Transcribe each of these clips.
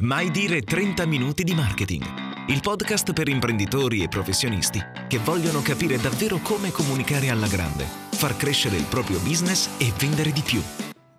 Mai dire 30 minuti di marketing. Il podcast per imprenditori e professionisti che vogliono capire davvero come comunicare alla grande, far crescere il proprio business e vendere di più.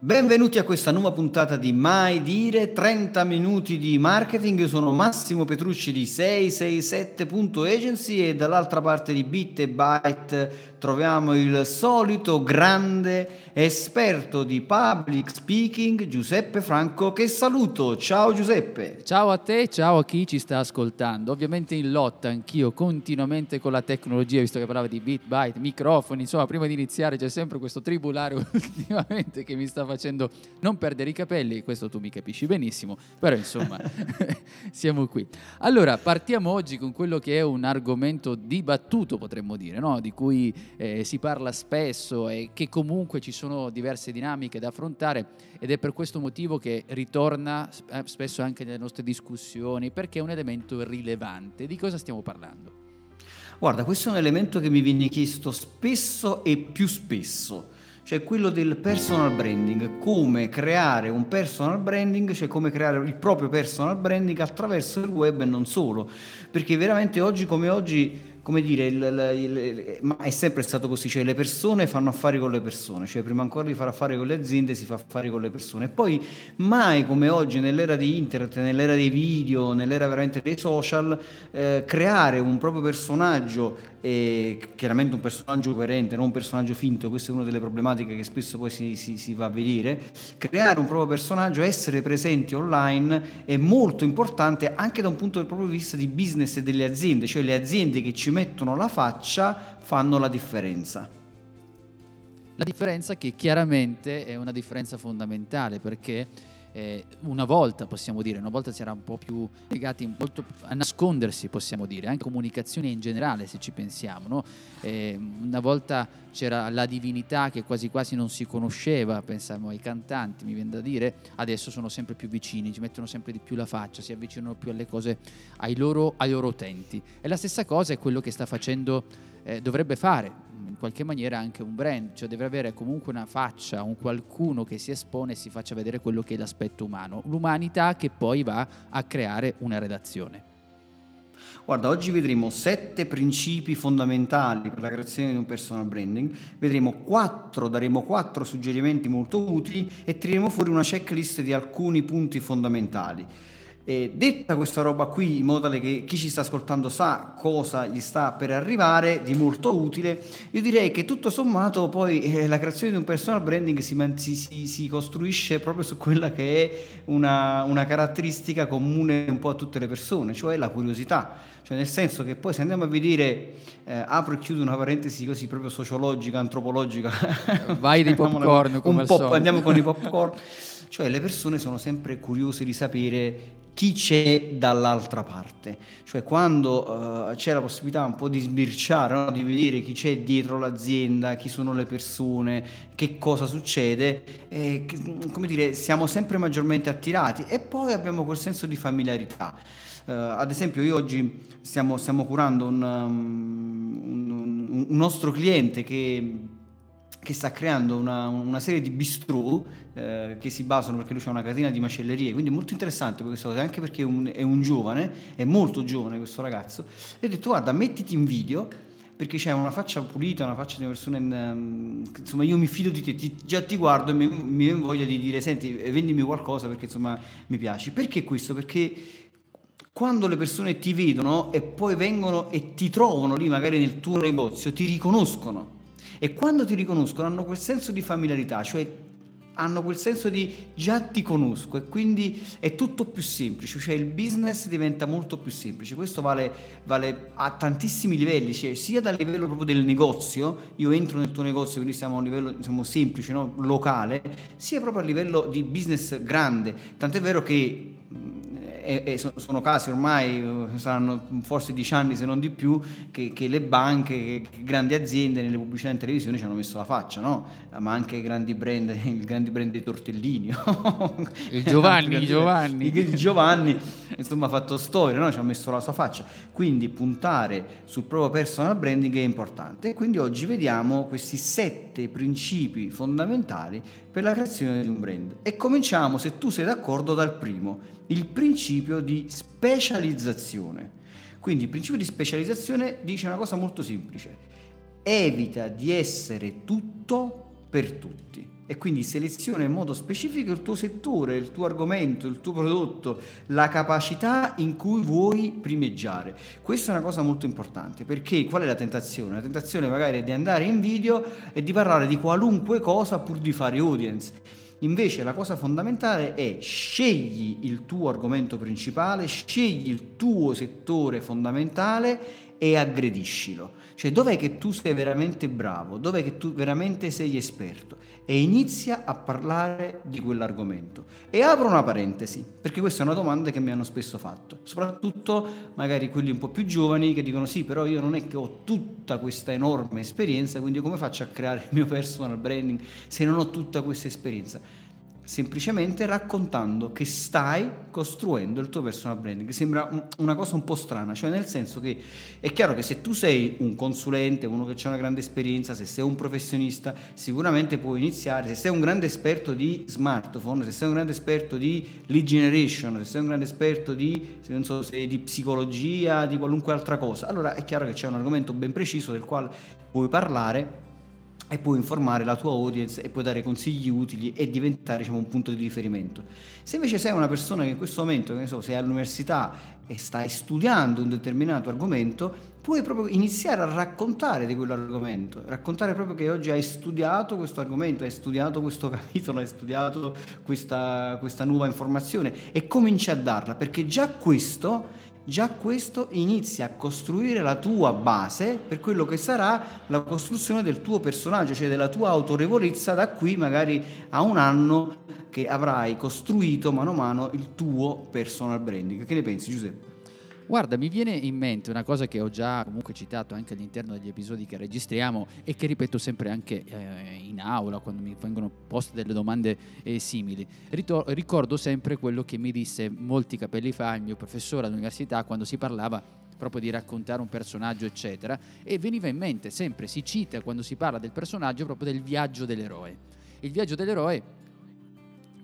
Benvenuti a questa nuova puntata di Mai Dire 30 minuti di marketing. Io sono Massimo Petrucci di 667.agency e dall'altra parte di Bit e Byte troviamo il solito grande esperto di public speaking Giuseppe Franco che saluto. Ciao Giuseppe. Ciao a te, ciao a chi ci sta ascoltando. Ovviamente in lotta anch'io continuamente con la tecnologia, visto che parlava di bit, byte, microfoni, insomma, prima di iniziare c'è sempre questo tribulare ultimamente che mi sta facendo non perdere i capelli, questo tu mi capisci benissimo, però insomma siamo qui. Allora, partiamo oggi con quello che è un argomento dibattuto, potremmo dire, no? di cui eh, si parla spesso e che comunque ci sono diverse dinamiche da affrontare ed è per questo motivo che ritorna eh, spesso anche nelle nostre discussioni perché è un elemento rilevante. Di cosa stiamo parlando? Guarda, questo è un elemento che mi viene chiesto spesso e più spesso cioè quello del personal branding, come creare un personal branding, cioè come creare il proprio personal branding attraverso il web e non solo, perché veramente oggi come oggi come dire, il, il, il, ma è sempre stato così, cioè le persone fanno affari con le persone, cioè prima ancora di fare affari con le aziende si fa affari con le persone. E poi mai come oggi nell'era di internet, nell'era dei video, nell'era veramente dei social, eh, creare un proprio personaggio e chiaramente un personaggio coerente, non un personaggio finto, questa è una delle problematiche che spesso poi si, si, si, va a vedere, creare un proprio personaggio, essere presenti online è molto importante anche da un punto di vista di business e delle aziende, cioè le aziende che ci mettono la faccia fanno la differenza. La differenza che chiaramente è una differenza fondamentale perché eh, una volta possiamo dire, una volta si era un po' più legati molto a nascondersi possiamo dire, anche comunicazione in generale se ci pensiamo, no? eh, una volta c'era la divinità che quasi quasi non si conosceva, pensiamo ai cantanti mi viene da dire, adesso sono sempre più vicini, ci mettono sempre di più la faccia, si avvicinano più alle cose, ai loro, ai loro utenti. E la stessa cosa è quello che sta facendo, eh, dovrebbe fare qualche maniera anche un brand, cioè deve avere comunque una faccia, un qualcuno che si espone e si faccia vedere quello che è l'aspetto umano, l'umanità che poi va a creare una redazione. Guarda, oggi vedremo sette principi fondamentali per la creazione di un personal branding, vedremo quattro, daremo quattro suggerimenti molto utili e tireremo fuori una checklist di alcuni punti fondamentali. E detta questa roba qui, in modo tale che chi ci sta ascoltando sa cosa gli sta per arrivare, di molto utile, io direi che tutto sommato poi eh, la creazione di un personal branding si, si, si, costruisce proprio su quella che è una, una, caratteristica comune un po' a tutte le persone, cioè la curiosità. Cioè nel senso che poi se andiamo a vedere, eh, apro e chiudo una parentesi così proprio sociologica, antropologica. Vai di popcorn come un po', Andiamo con i popcorn. Cioè le persone sono sempre curiose di sapere chi c'è dall'altra parte, cioè quando uh, c'è la possibilità un po' di sbirciare, no? di vedere chi c'è dietro l'azienda, chi sono le persone, che cosa succede, eh, come dire, siamo sempre maggiormente attirati e poi abbiamo quel senso di familiarità. Uh, ad esempio io oggi stiamo, stiamo curando un, um, un, un nostro cliente che che sta creando una, una serie di bistrò eh, che si basano perché lui ha una catena di macellerie, quindi è molto interessante questa cosa, anche perché è un, è un, giovane, è molto giovane questo ragazzo, e ho detto guarda mettiti in video perché c'è una faccia pulita, una faccia di una persona, in, um, insomma io mi fido di te, ti, già ti guardo e mi, mi viene voglia di dire senti vendimi qualcosa perché insomma mi piaci. Perché questo? Perché quando le persone ti vedono e poi vengono e ti trovano lì magari nel tuo negozio, ti riconoscono e quando ti riconoscono hanno quel senso di familiarità, cioè hanno quel senso di già ti conosco e quindi è tutto più semplice, cioè il business diventa molto più semplice. Questo vale, vale a tantissimi livelli, cioè sia dal livello proprio del negozio, io entro nel tuo negozio, quindi siamo a un livello diciamo, semplice, no? locale, sia proprio a livello di business grande. Tant'è vero che e, e sono casi ormai, eh, saranno forse dieci anni se non di più, che, che le banche, che grandi aziende nelle pubblicità in televisione ci hanno messo la faccia, no? ma anche grandi brand, il grandi brand dei tortellini. il Giovanni, il Giovanni. Il Giovanni insomma ha fatto storia, no? ci ha messo la sua faccia. Quindi puntare sul proprio personal branding è importante. Quindi oggi vediamo questi sette principi fondamentali per la creazione di un brand. E cominciamo, se tu sei d'accordo, dal primo, il principio di specializzazione. Quindi il principio di specializzazione dice una cosa molto semplice. Evita di essere tutto per tutti e quindi seleziona in modo specifico il tuo settore, il tuo argomento, il tuo prodotto, la capacità in cui vuoi primeggiare. Questa è una cosa molto importante perché qual è la tentazione? La tentazione magari è di andare in video e di parlare di qualunque cosa pur di fare audience. Invece la cosa fondamentale è scegli il tuo argomento principale, scegli il tuo settore fondamentale e aggrediscilo. Cioè dov'è che tu sei veramente bravo, dov'è che tu veramente sei esperto e inizia a parlare di quell'argomento. E apro una parentesi, perché questa è una domanda che mi hanno spesso fatto, soprattutto magari quelli un po' più giovani che dicono sì, però io non è che ho tutta questa enorme esperienza, quindi come faccio a creare il mio personal branding se non ho tutta questa esperienza? Semplicemente raccontando che stai costruendo il tuo personal branding, sembra una cosa un po' strana, cioè nel senso che è chiaro che se tu sei un consulente, uno che ha una grande esperienza, se sei un professionista, sicuramente puoi iniziare, se sei un grande esperto di smartphone, se sei un grande esperto di lead generation, se sei un grande esperto di, so, di psicologia, di qualunque altra cosa, allora è chiaro che c'è un argomento ben preciso del quale puoi parlare e puoi informare la tua audience e puoi dare consigli utili e diventare diciamo, un punto di riferimento. Se invece sei una persona che in questo momento, che ne so, sei all'università e stai studiando un determinato argomento, puoi proprio iniziare a raccontare di quell'argomento, raccontare proprio che oggi hai studiato questo argomento, hai studiato questo capitolo, hai studiato questa, questa nuova informazione e cominci a darla, perché già questo già questo inizia a costruire la tua base per quello che sarà la costruzione del tuo personaggio, cioè della tua autorevolezza da qui magari a un anno che avrai costruito mano a mano il tuo personal branding. Che ne pensi Giuseppe? Guarda, mi viene in mente una cosa che ho già comunque citato anche all'interno degli episodi che registriamo e che ripeto sempre anche eh, in aula quando mi vengono poste delle domande eh, simili. Ritor- ricordo sempre quello che mi disse molti capelli fa il mio professore all'università quando si parlava proprio di raccontare un personaggio, eccetera, e veniva in mente sempre, si cita quando si parla del personaggio proprio del viaggio dell'eroe. Il viaggio dell'eroe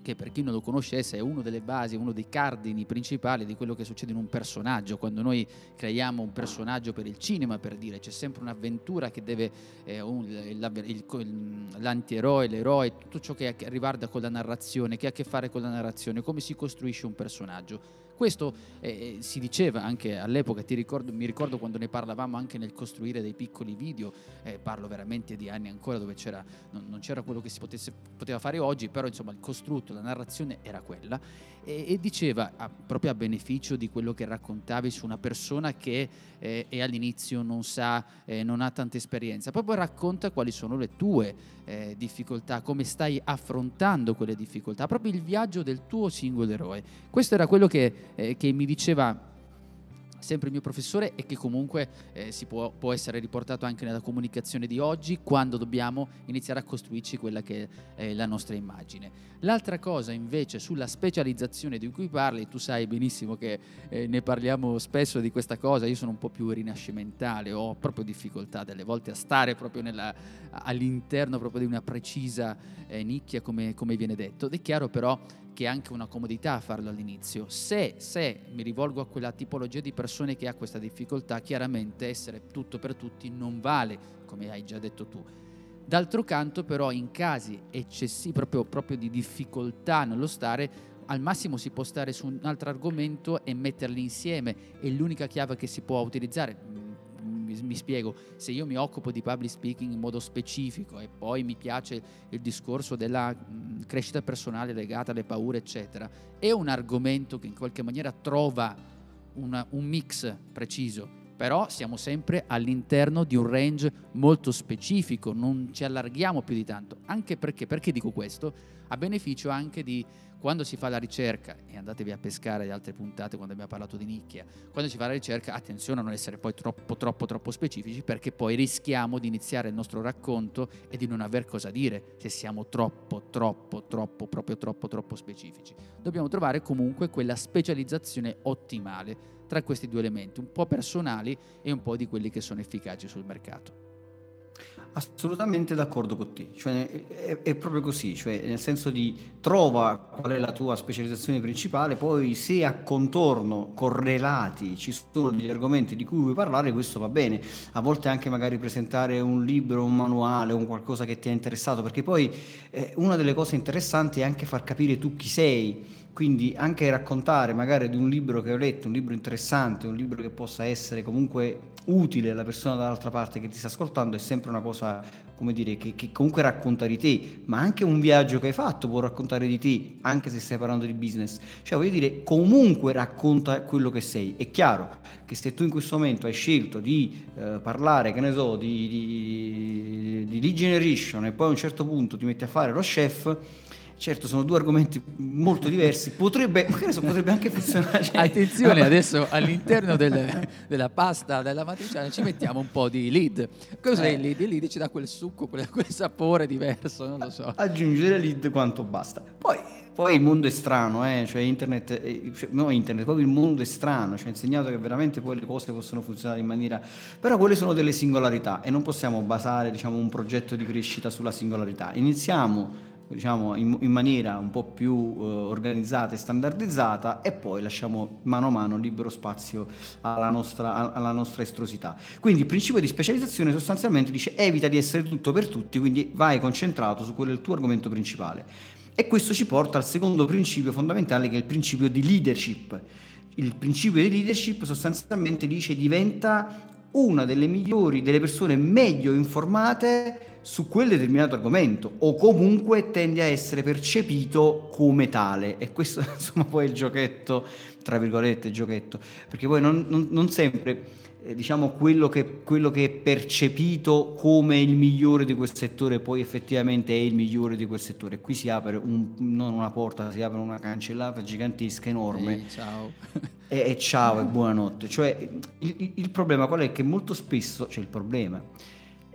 che per chi non lo conoscesse è una delle basi, uno dei cardini principali di quello che succede in un personaggio. Quando noi creiamo un personaggio per il cinema, per dire, c'è sempre un'avventura che deve, eh, un, il, il, l'antieroe, l'eroe, tutto ciò che riguarda con la narrazione, che ha a che fare con la narrazione, come si costruisce un personaggio. Questo eh, si diceva anche all'epoca, ricordo, mi ricordo quando ne parlavamo anche nel costruire dei piccoli video, eh, parlo veramente di anni ancora dove c'era, non, non c'era quello che si potesse, poteva fare oggi, però insomma il costrutto, la narrazione era quella e, e diceva a, proprio a beneficio di quello che raccontavi su una persona che eh, è all'inizio non sa, eh, non ha tanta esperienza, proprio racconta quali sono le tue eh, difficoltà, come stai affrontando quelle difficoltà, proprio il viaggio del tuo singolo eroe. Questo era quello che, eh, che mi diceva sempre il mio professore e che comunque eh, si può, può, essere riportato anche nella comunicazione di oggi quando dobbiamo iniziare a costruirci quella che è la nostra immagine. L'altra cosa invece sulla specializzazione di cui parli, tu sai benissimo che eh, ne parliamo spesso di questa cosa, io sono un po' più rinascimentale, ho proprio difficoltà delle volte a stare proprio nella, all'interno proprio di una precisa eh, nicchia come, come viene detto. Ed è chiaro però che è anche una comodità farlo all'inizio. Se, se, mi rivolgo a quella tipologia di persone che ha questa difficoltà, chiaramente essere tutto per tutti non vale, come hai già detto tu. D'altro canto, però, in casi eccessivi, proprio, proprio di difficoltà nello stare, al massimo si può stare su un altro argomento e metterli insieme. È l'unica chiave che si può utilizzare mi spiego, se io mi occupo di public speaking in modo specifico e poi mi piace il discorso della crescita personale legata alle paure, eccetera, è un argomento che in qualche maniera trova una, un mix preciso, però siamo sempre all'interno di un range molto specifico, non ci allarghiamo più di tanto. Anche perché, perché dico questo? a beneficio anche di quando si fa la ricerca, e andatevi a pescare le altre puntate quando abbiamo parlato di nicchia, quando si fa la ricerca, attenzione a non essere poi troppo, troppo, troppo specifici, perché poi rischiamo di iniziare il nostro racconto e di non aver cosa dire se siamo troppo, troppo, troppo, proprio troppo, troppo specifici. Dobbiamo trovare comunque quella specializzazione ottimale tra questi due elementi, un po' personali e un po' di quelli che sono efficaci sul mercato. Assolutamente d'accordo con te, cioè, è, è, proprio così, cioè, nel senso di trova qual è la tua specializzazione principale, poi se a contorno correlati ci sono degli argomenti di cui vuoi parlare, questo va bene, a volte anche magari presentare un libro, un manuale, un qualcosa che ti ha interessato, perché poi eh, una delle cose interessanti è anche far capire tu chi sei, quindi anche raccontare magari di un libro che ho letto, un libro interessante, un libro che possa essere comunque utile alla persona dall'altra parte che ti sta ascoltando è sempre una cosa, come dire, che, che, comunque racconta di te, ma anche un viaggio che hai fatto può raccontare di te, anche se stai parlando di business. Cioè, voglio dire, comunque racconta quello che sei. È chiaro che se tu in questo momento hai scelto di eh, parlare, che ne so, di, di, di, di generation e poi a un certo punto ti metti a fare lo chef, Certo, sono due argomenti molto diversi, potrebbe, so, potrebbe anche funzionare. Attenzione, adesso all'interno del, della pasta della matriciana ci mettiamo un po' di lead. Cos'è eh. il lead? Il lead ci dà quel succo, quel, quel sapore diverso, non lo so. Aggiungere lead quanto basta. Poi poi il mondo è strano, eh? cioè internet, eh, cioè, no internet, proprio il mondo è strano, ci ha insegnato che veramente poi le cose possono funzionare in maniera... Però quelle sono delle singolarità e non possiamo basare diciamo, un progetto di crescita sulla singolarità. Iniziamo diciamo, in, in, maniera un po' più uh, organizzata e standardizzata e poi lasciamo mano a mano libero spazio alla nostra, alla nostra estrosità. Quindi il principio di specializzazione sostanzialmente dice evita di essere tutto per tutti, quindi vai concentrato su quello il tuo argomento principale. E questo ci porta al secondo principio fondamentale che è il principio di leadership. Il principio di leadership sostanzialmente dice diventa una delle migliori, delle persone meglio informate su quel determinato argomento o comunque tende a essere percepito come tale. E questo insomma poi è il giochetto tra virgolette giochetto. Perché poi non, non, non sempre eh, diciamo quello che, quello che, è percepito come il migliore di quel settore poi effettivamente è il migliore di quel settore. Qui si apre un, non una porta si apre una cancellata gigantesca enorme. Ehi, ciao. E, e, ciao e buonanotte. Cioè il, il problema qual è? Che molto spesso cioè il problema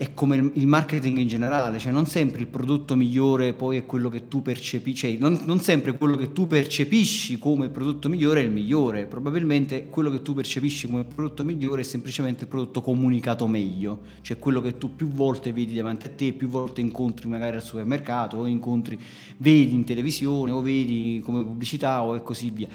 è come il marketing in generale, cioè non sempre il prodotto migliore poi è quello che tu percepisci, cioè non, non, sempre quello che tu percepisci come prodotto migliore è il migliore, probabilmente quello che tu percepisci come prodotto migliore è semplicemente il prodotto comunicato meglio, cioè quello che tu più volte vedi davanti a te, più volte incontri magari al supermercato o incontri, vedi in televisione o vedi come pubblicità o e così via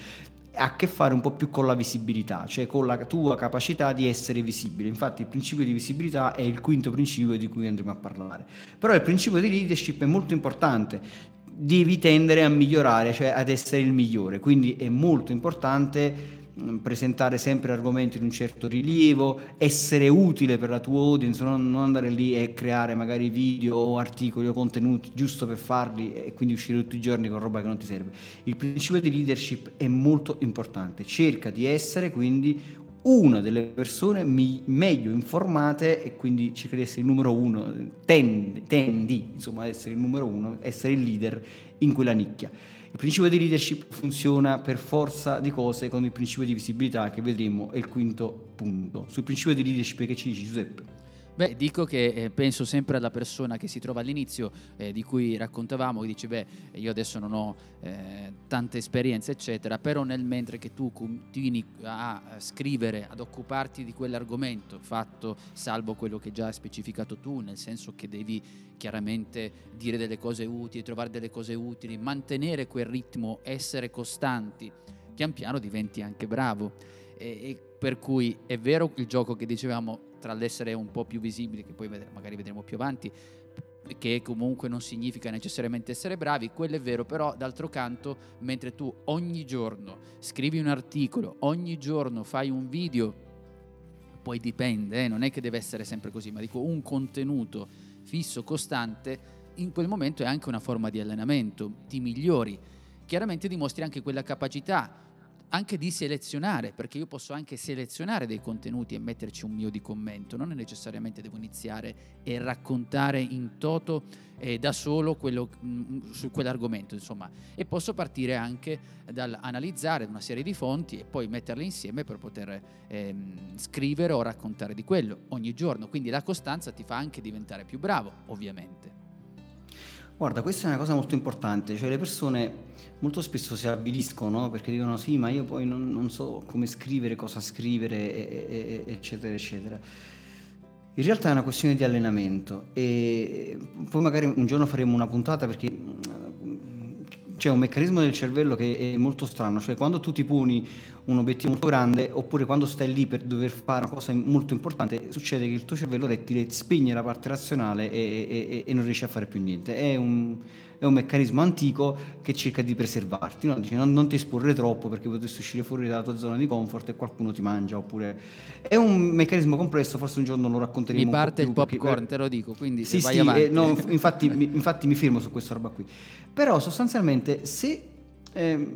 ha a che fare un po' più con la visibilità, cioè con la tua capacità di essere visibile. Infatti il principio di visibilità è il quinto principio di cui andremo a parlare. Però il principio di leadership è molto importante, devi tendere a migliorare, cioè ad essere il migliore, quindi è molto importante presentare sempre argomenti di un certo rilievo, essere utile per la tua audience, non, non, andare lì e creare magari video o articoli o contenuti giusto per farli e quindi uscire tutti i giorni con roba che non ti serve. Il principio di leadership è molto importante, cerca di essere quindi una delle persone mi, meglio informate e quindi cerca di essere il numero uno, tendi, tendi insomma ad essere il numero uno, essere il leader in quella nicchia. Il principio di leadership funziona per forza di cose con il principio di visibilità che vedremo è il quinto punto. Sul principio di leadership che ci dici Giuseppe? Beh, dico che eh, penso sempre alla persona che si trova all'inizio, eh, di cui raccontavamo, che dice, beh, io adesso non ho eh, tante esperienze, eccetera, però nel mentre che tu continui a scrivere, ad occuparti di quell'argomento, fatto salvo quello che già hai specificato tu, nel senso che devi chiaramente dire delle cose utili, trovare delle cose utili, mantenere quel ritmo, essere costanti, pian piano diventi anche bravo. E, e per cui è vero il gioco che dicevamo tra l'essere un po' più visibili, che poi magari vedremo più avanti, che comunque non significa necessariamente essere bravi, quello è vero, però d'altro canto, mentre tu ogni giorno scrivi un articolo, ogni giorno fai un video, poi dipende, eh, non è che deve essere sempre così, ma dico un contenuto fisso, costante, in quel momento è anche una forma di allenamento, ti migliori, chiaramente dimostri anche quella capacità anche di selezionare, perché io posso anche selezionare dei contenuti e metterci un mio di commento, non necessariamente devo iniziare e raccontare in toto eh, da solo quello, mh, mm, su quell'argomento, insomma, e posso partire anche dall'analizzare una serie di fonti e poi metterle insieme per poter ehm, scrivere o raccontare di quello ogni giorno, quindi la costanza ti fa anche diventare più bravo, ovviamente. Guarda, questa è una cosa molto importante, cioè le persone molto spesso si avviliscono perché dicono sì, ma io poi non, non so come scrivere, cosa scrivere, e, e, eccetera, eccetera. In realtà è una questione di allenamento e poi magari un giorno faremo una puntata perché c'è un meccanismo del cervello che è molto strano, cioè quando tu ti poni un obiettivo molto grande oppure quando stai lì per dover fare una cosa molto importante, succede che il tuo cervello rettile spegne la parte razionale e, e, e non riesce a fare più niente. È un, è un meccanismo antico che cerca di preservarti, no? Dice, non, non, ti esporre troppo perché potresti uscire fuori dalla tua zona di comfort e qualcuno ti mangia, oppure è un meccanismo complesso, forse un giorno lo racconteremo. Mi parte il popcorn, perché... te lo dico, quindi sì, vai sì, avanti. Eh, no, infatti, mi, infatti mi fermo su questa roba qui. Però sostanzialmente se... Eh,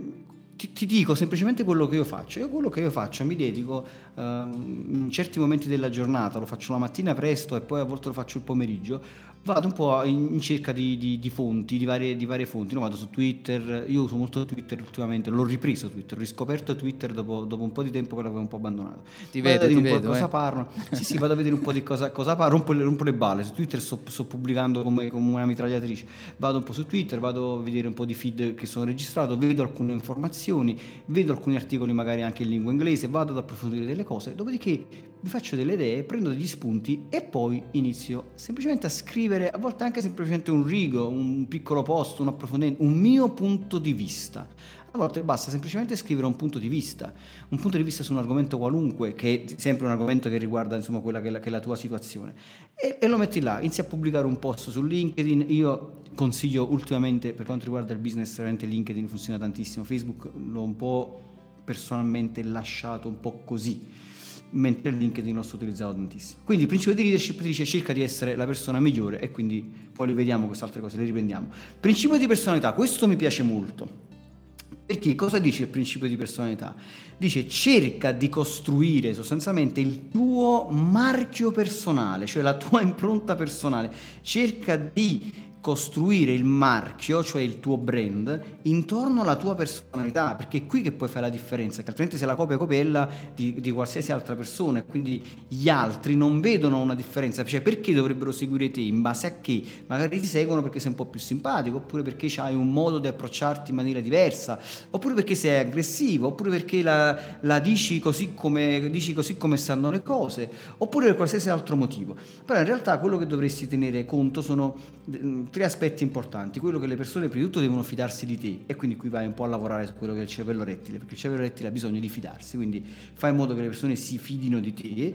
ti, ti, dico semplicemente quello che io faccio. Io quello che io faccio mi dedico in certi momenti della giornata, lo faccio la mattina presto e poi a volte lo faccio il pomeriggio, vado un po' in, cerca di, di, di fonti, di varie, di varie, fonti. No, vado su Twitter, io uso molto Twitter ultimamente, l'ho ripreso Twitter, ho riscoperto Twitter dopo, dopo un po' di tempo che l'avevo un po' abbandonato. Ti vado vedo, ti vedo. cosa eh. parlano. sì, sì, vado a vedere un po' di cosa, cosa parlano, rompo, rompo, le balle. Su Twitter sto, sto pubblicando come, come, una mitragliatrice. Vado un po' su Twitter, vado a vedere un po' di feed che sono registrato, vedo alcune informazioni, vedo alcuni articoli magari anche in lingua inglese, vado ad approfondire delle cose, dopodiché mi faccio delle idee, prendo degli spunti e poi inizio semplicemente a scrivere, a volte anche semplicemente un rigo, un piccolo post, un approfondimento, un mio punto di vista. A volte basta semplicemente scrivere un punto di vista, un punto di vista su un argomento qualunque, che è sempre un argomento che riguarda insomma, quella che è, la, che è la tua situazione, e, e, lo metti là, inizi a pubblicare un post su LinkedIn. Io consiglio ultimamente, per quanto riguarda il business, veramente LinkedIn funziona tantissimo, Facebook l'ho un po' personalmente lasciato un po' così mentre LinkedIn lo sto utilizzando tantissimo. Quindi il principio di leadership dice cerca di essere la persona migliore e quindi poi le vediamo queste altre cose, le riprendiamo. Principio di personalità, questo mi piace molto. Perché cosa dice il principio di personalità? Dice cerca di costruire sostanzialmente il tuo marchio personale, cioè la tua impronta personale, cerca di costruire il marchio, cioè il tuo brand, intorno alla tua personalità, perché è qui che puoi fare la differenza, che altrimenti sei la copia copella di, di, qualsiasi altra persona e quindi gli altri non vedono una differenza, cioè perché dovrebbero seguire te, in base a che? Magari ti seguono perché sei un po' più simpatico, oppure perché hai un modo di approcciarti in maniera diversa, oppure perché sei aggressivo, oppure perché la, la dici, così come, dici così come stanno le cose, oppure per qualsiasi altro motivo. Però in realtà quello che dovresti tenere conto sono tre aspetti importanti. Quello che le persone prima di tutto devono fidarsi di te e quindi qui vai un po' a lavorare su quello che è il cervello rettile, perché il cervello rettile ha bisogno di fidarsi, quindi fai in modo che le persone si fidino di te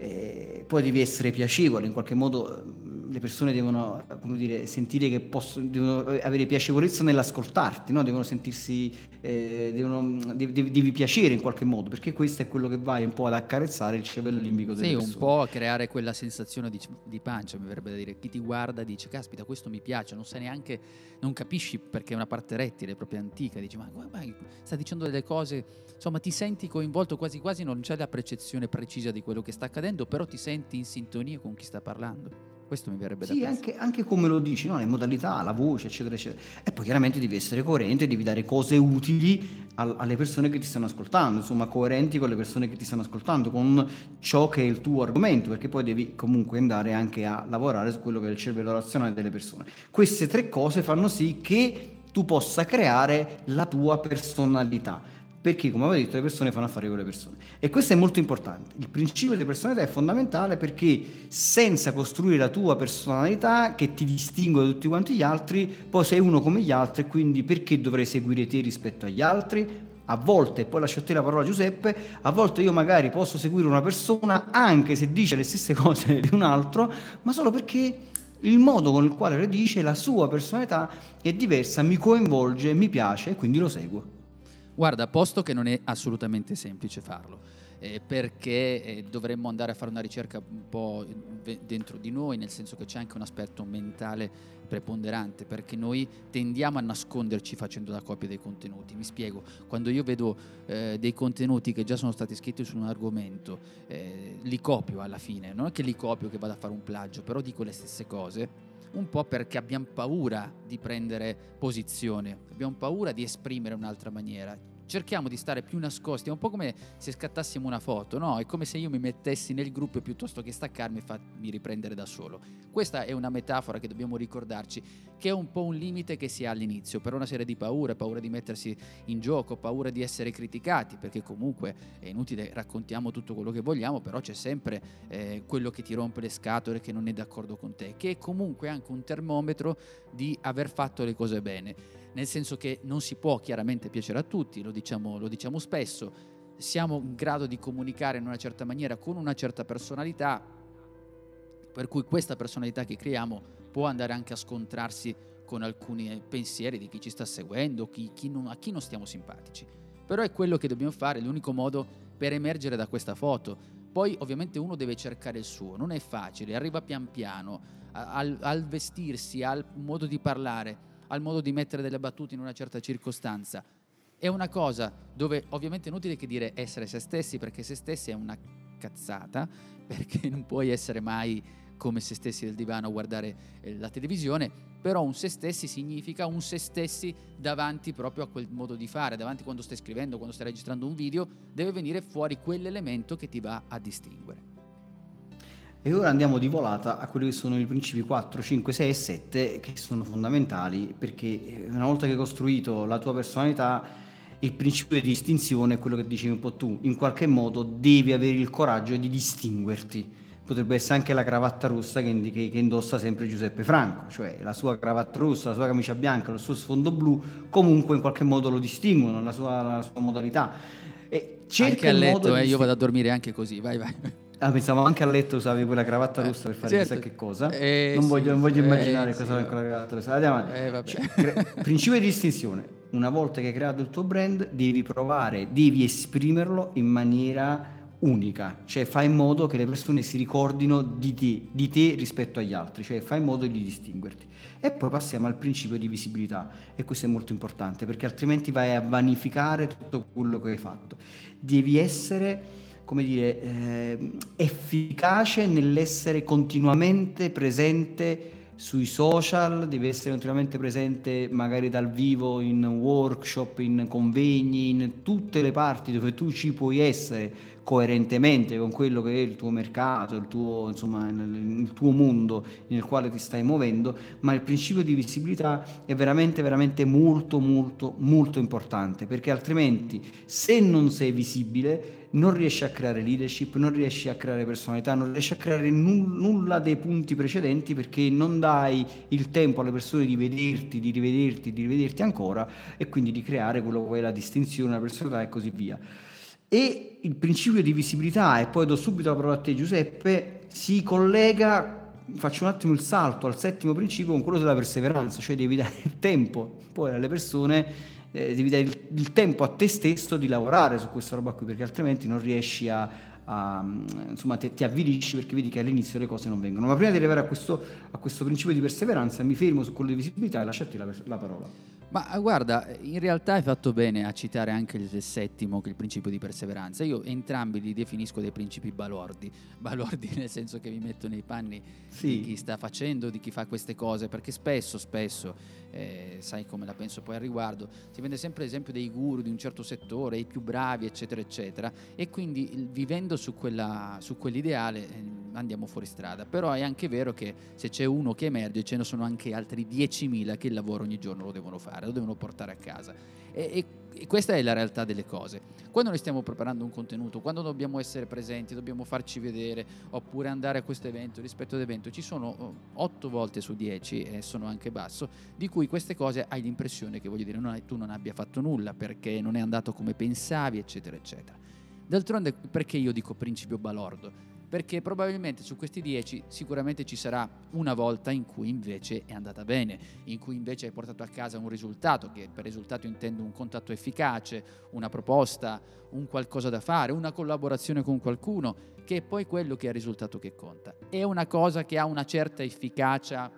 eh, poi devi essere piacevole, in qualche modo le persone devono dire, sentire che possono, devono avere piacevolezza nell'ascoltarti, no? devono sentirsi, eh, devono, devi, devi, piacere in qualche modo, perché questo è quello che vai un po' ad accarezzare il cervello limbico delle sì, persone. un po' a creare quella sensazione di, di, pancia, mi verrebbe da dire, chi ti guarda dice, caspita, questo mi piace, non sai neanche, non capisci perché è una parte rettile, proprio antica, dici, ma guarda, sta dicendo delle cose, insomma ti senti coinvolto quasi quasi, non c'è la percezione precisa di quello che sta accadendo, però ti senti in sintonia con chi sta parlando. Questo mi verrebbe sì, da anche, anche, come lo dici, no? le modalità, la voce, eccetera, eccetera. E poi chiaramente devi essere coerente, devi dare cose utili al, alle persone che ti stanno ascoltando, insomma, coerenti con le persone che ti stanno ascoltando, con ciò che è il tuo argomento, perché poi devi comunque andare anche a lavorare su quello che è il cervello razionale delle persone. Queste tre cose fanno sì che tu possa creare la tua personalità perché come avevo detto le persone fanno affari con le persone. E questo è molto importante. Il principio di personalità è fondamentale perché senza costruire la tua personalità che ti distingue da tutti quanti gli altri poi sei uno come gli altri quindi perché dovrei seguire te rispetto agli altri? A volte, poi lascio a te la parola Giuseppe, a volte io magari posso seguire una persona anche se dice le stesse cose di un altro, ma solo perché il modo con il quale le dice, la sua personalità è diversa, mi coinvolge, mi piace e quindi lo seguo. Guarda, posto che non è assolutamente semplice farlo. eh, perché eh, dovremmo andare a fare una ricerca un po' dentro di noi, nel senso che c'è anche un aspetto mentale preponderante perché noi tendiamo a nasconderci facendo la copia dei contenuti. Mi spiego, quando io vedo eh, dei contenuti che già sono stati scritti su un argomento, eh, li copio alla fine, non è che li copio che vado a fare un plagio, però dico le stesse cose un po' perché abbiamo paura di prendere posizione, abbiamo paura di esprimere un'altra maniera cerchiamo di stare più nascosti, è un po' come se scattassimo una foto, no? È come se io mi mettessi nel gruppo piuttosto che staccarmi e farmi riprendere da solo. Questa è una metafora che dobbiamo ricordarci, che è un po' un limite che si ha all'inizio, per una serie di paure, paura di mettersi in gioco, paura di essere criticati, perché comunque è inutile, raccontiamo tutto quello che vogliamo, però c'è sempre eh, quello che ti rompe le scatole, che non è d'accordo con te, che è comunque anche un termometro di aver fatto le cose bene. Nel senso che non si può chiaramente piacere a tutti, lo diciamo, lo diciamo spesso, siamo in grado di comunicare in una certa maniera con una certa personalità, per cui questa personalità che creiamo può andare anche a scontrarsi con alcuni pensieri di chi ci sta seguendo, chi, chi non, a chi non stiamo simpatici. Però è quello che dobbiamo fare, l'unico modo per emergere da questa foto. Poi ovviamente uno deve cercare il suo, non è facile, arriva pian piano al, al vestirsi, al modo di parlare al modo di mettere delle battute in una certa circostanza. È una cosa dove ovviamente è inutile che dire essere se stessi, perché se stessi è una cazzata, perché non puoi essere mai come se stessi del divano a guardare eh, la televisione, però un se stessi significa un se stessi davanti proprio a quel modo di fare, davanti quando stai scrivendo, quando stai registrando un video, deve venire fuori quell'elemento che ti va a distinguere. E ora andiamo di volata a quelli che sono i principi 4, 5, 6 e 7 che sono fondamentali perché eh, una volta che hai costruito la tua personalità il principio di distinzione è quello che dicevi un po' tu, in qualche modo devi avere il coraggio di distinguerti. Potrebbe essere anche la cravatta rossa che, che, che indossa sempre Giuseppe Franco, cioè la sua cravatta rossa, la sua camicia bianca, il suo sfondo blu, comunque in qualche modo lo distinguono, la sua, la sua modalità. E anche a letto, eh, io vado a dormire anche così, vai vai. Ah, pensavo anche a letto usavi quella cravatta rossa per fare certo. chissà che cosa. Eh, non, voglio, non, voglio, immaginare eh, cosa sì, quella cravatta rossa. Andiamo avanti. Eh, cioè, cre- principio di distinzione. Una volta che hai creato il tuo brand, devi provare, devi esprimerlo in maniera unica, cioè fai in modo che le persone si ricordino di te, di te rispetto agli altri, cioè fai in modo di distinguerti. E poi passiamo al principio di visibilità e questo è molto importante perché altrimenti vai a vanificare tutto quello che hai fatto. Devi essere come dire, eh, efficace nell'essere continuamente presente sui social, deve essere continuamente presente magari dal vivo in workshop, in convegni, in tutte le parti dove tu ci puoi essere coerentemente con quello che è il tuo mercato, il tuo, insomma, il tuo mondo nel quale ti stai muovendo, ma il principio di visibilità è veramente, veramente molto, molto, molto importante, perché altrimenti se non sei visibile non riesci a creare leadership, non riesci a creare personalità, non riesci a creare nulla dei punti precedenti perché non dai il tempo alle persone di vederti, di rivederti, di rivederti ancora e quindi di creare quello che è la distinzione, la personalità e così via. E il principio di visibilità, e poi do subito la parola a te Giuseppe, si collega, faccio un attimo il salto al settimo principio con quello della perseveranza, cioè devi dare il tempo poi alle persone eh, devi dare il, il, tempo a te stesso di lavorare su questa roba qui, perché altrimenti non riesci a, a insomma, te, ti avvilisci perché vedi che all'inizio le cose non vengono. Ma prima di arrivare a questo, a questo principio di perseveranza, mi fermo su quello di visibilità e lasciarti la, la parola. Ma eh, guarda, in realtà hai fatto bene a citare anche il settimo, che è il principio di perseveranza. Io entrambi li definisco dei principi balordi. Balordi nel senso che mi metto nei panni sì. di chi sta facendo, di chi fa queste cose, perché spesso, spesso, eh, sai come la penso poi al riguardo, si vende sempre l'esempio dei guru di un certo settore, i più bravi, eccetera, eccetera, e quindi vivendo su, quella, su quell'ideale eh, andiamo fuori strada. Però è anche vero che se c'è uno che emerge, ce ne sono anche altri 10.000 che il lavoro ogni giorno lo devono fare fare, lo devono portare a casa. E, e, e, questa è la realtà delle cose. Quando noi stiamo preparando un contenuto, quando dobbiamo essere presenti, dobbiamo farci vedere, oppure andare a questo evento, rispetto ad evento, ci sono 8 volte su 10, e sono anche basso, di cui queste cose hai l'impressione che voglio dire, non hai, tu non abbia fatto nulla perché non è andato come pensavi, eccetera, eccetera. D'altronde, perché io dico principio balordo? Perché probabilmente su questi 10 sicuramente ci sarà una volta in cui invece è andata bene, in cui invece hai portato a casa un risultato, che per risultato intendo un contatto efficace, una proposta, un qualcosa da fare, una collaborazione con qualcuno, che è poi quello che è il risultato che conta. È una cosa che ha una certa efficacia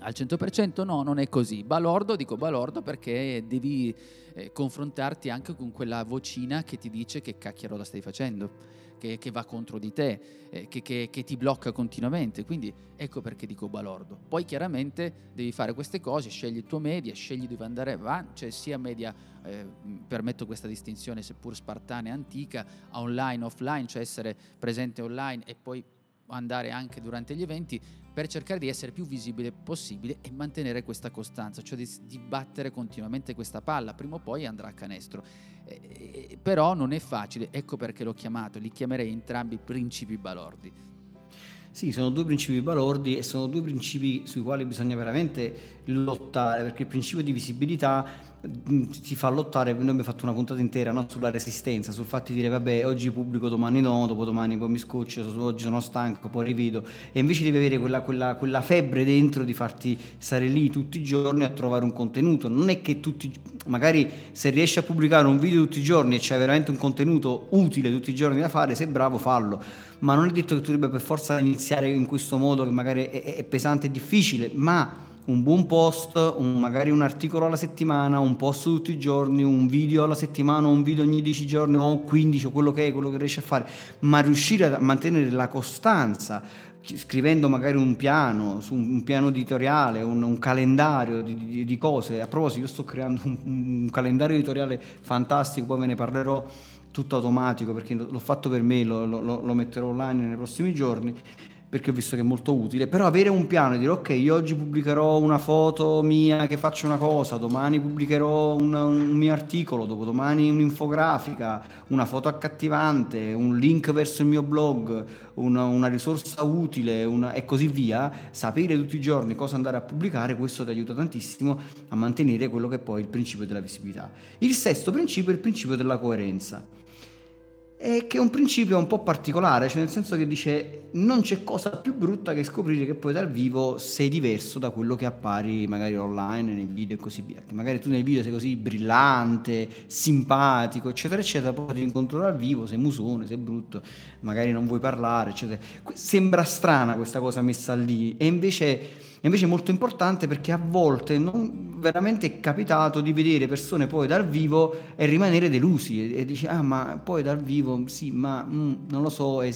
al 100% no, non è così. Balordo, dico balordo perché devi eh, confrontarti anche con quella vocina che ti dice che cacchiarola stai facendo che, che va contro di te, eh, che, che, che, ti blocca continuamente. Quindi ecco perché dico balordo. Poi chiaramente devi fare queste cose, scegli il tuo media, scegli dove andare avanti, cioè sia media, eh, permetto questa distinzione seppur spartana e antica, online, offline, cioè essere presente online e poi andare anche durante gli eventi per cercare di essere più visibile possibile e mantenere questa costanza, cioè di, di battere continuamente questa palla, prima o poi andrà a canestro. Eh, però non è facile, ecco perché l'ho chiamato, li chiamerei entrambi principi balordi. Sì, sono due principi balordi e sono due principi sui quali bisogna veramente lottare, perché il principio di visibilità si fa lottare, noi abbiamo fatto una puntata intera no? sulla resistenza, sul fatto di dire vabbè oggi pubblico, domani no, dopodomani poi mi scoccio, oggi sono stanco, poi rivedo e invece devi avere quella, quella, quella, febbre dentro di farti stare lì tutti i giorni a trovare un contenuto, non è che tutti, magari se riesci a pubblicare un video tutti i giorni e c'è veramente un contenuto utile tutti i giorni da fare, sei bravo fallo, ma non è detto che tu debba per forza iniziare in questo modo che magari è, è pesante e difficile, ma un buon post, un, magari un articolo alla settimana, un post tutti i giorni, un video alla settimana, un video ogni 10 giorni o 15 o quello che è, quello che riesci a fare, ma riuscire a mantenere la costanza scrivendo magari un piano, su un piano editoriale, un, un calendario di, di, di, cose. A proposito, io sto creando un, un, calendario editoriale fantastico, poi ve ne parlerò tutto automatico perché l'ho fatto per me, lo, lo, lo metterò online nei prossimi giorni perché ho visto che è molto utile, però avere un piano e dire ok, io oggi pubblicherò una foto mia che faccio una cosa, domani pubblicherò un, un mio articolo, dopodomani un'infografica, una foto accattivante, un link verso il mio blog, una, una risorsa utile una, e così via, sapere tutti i giorni cosa andare a pubblicare, questo ti aiuta tantissimo a mantenere quello che è poi il principio della visibilità. Il sesto principio è il principio della coerenza è che è un principio un po' particolare, cioè nel senso che dice non c'è cosa più brutta che scoprire che poi dal vivo sei diverso da quello che appari magari online, nei video e così via. Che magari tu nei video sei così brillante, simpatico, eccetera, eccetera, poi ti incontro dal vivo, sei musone, sei brutto, magari non vuoi parlare, eccetera. Sembra strana questa cosa messa lì e invece invece è molto importante perché a volte non, veramente è capitato di vedere persone poi dal vivo e rimanere delusi e, e dici ah ma poi dal vivo sì ma mm, non lo so è,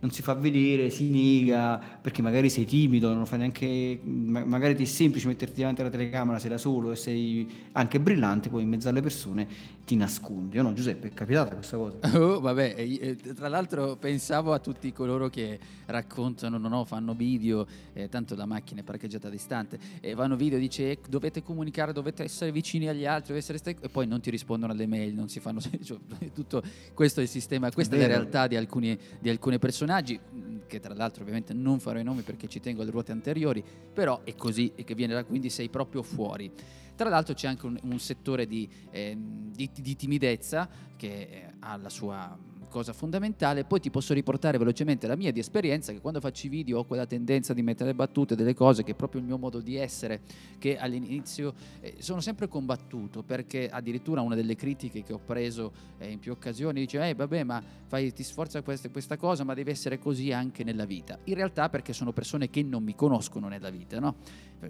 non si fa vedere, si nega, perché magari sei timido, non fai neanche, magari ti è semplice metterti davanti alla telecamera, sei da solo e sei anche brillante, poi in mezzo alle persone ti nascondi. O no, Giuseppe, è capitata questa cosa? Oh, vabbè, eh, tra l'altro pensavo a tutti coloro che raccontano, no, no, fanno video, eh, tanto la macchina è parcheggiata distante, e vanno video, dice eh, dovete comunicare, dovete essere vicini agli altri, essere st- e poi non ti rispondono alle mail, non si fanno, cioè, tutto questo è il sistema, questa è, è la realtà di, alcuni, di alcune persone personaggi, che tra l'altro ovviamente non farò i nomi perché ci tengo alle ruote anteriori, però è così e che viene da quindi sei proprio fuori. Tra l'altro c'è anche un, un settore di, eh, di, di timidezza che ha la sua cosa fondamentale. Poi ti posso riportare velocemente la mia di esperienza, che quando faccio i video ho quella tendenza di mettere battute, delle cose che è proprio il mio modo di essere, che all'inizio eh, sono sempre combattuto, perché addirittura una delle critiche che ho preso eh, in più occasioni dice, eh vabbè ma fai, ti sforza questa, questa cosa, ma deve essere così anche nella vita. In realtà perché sono persone che non mi conoscono nella vita, no?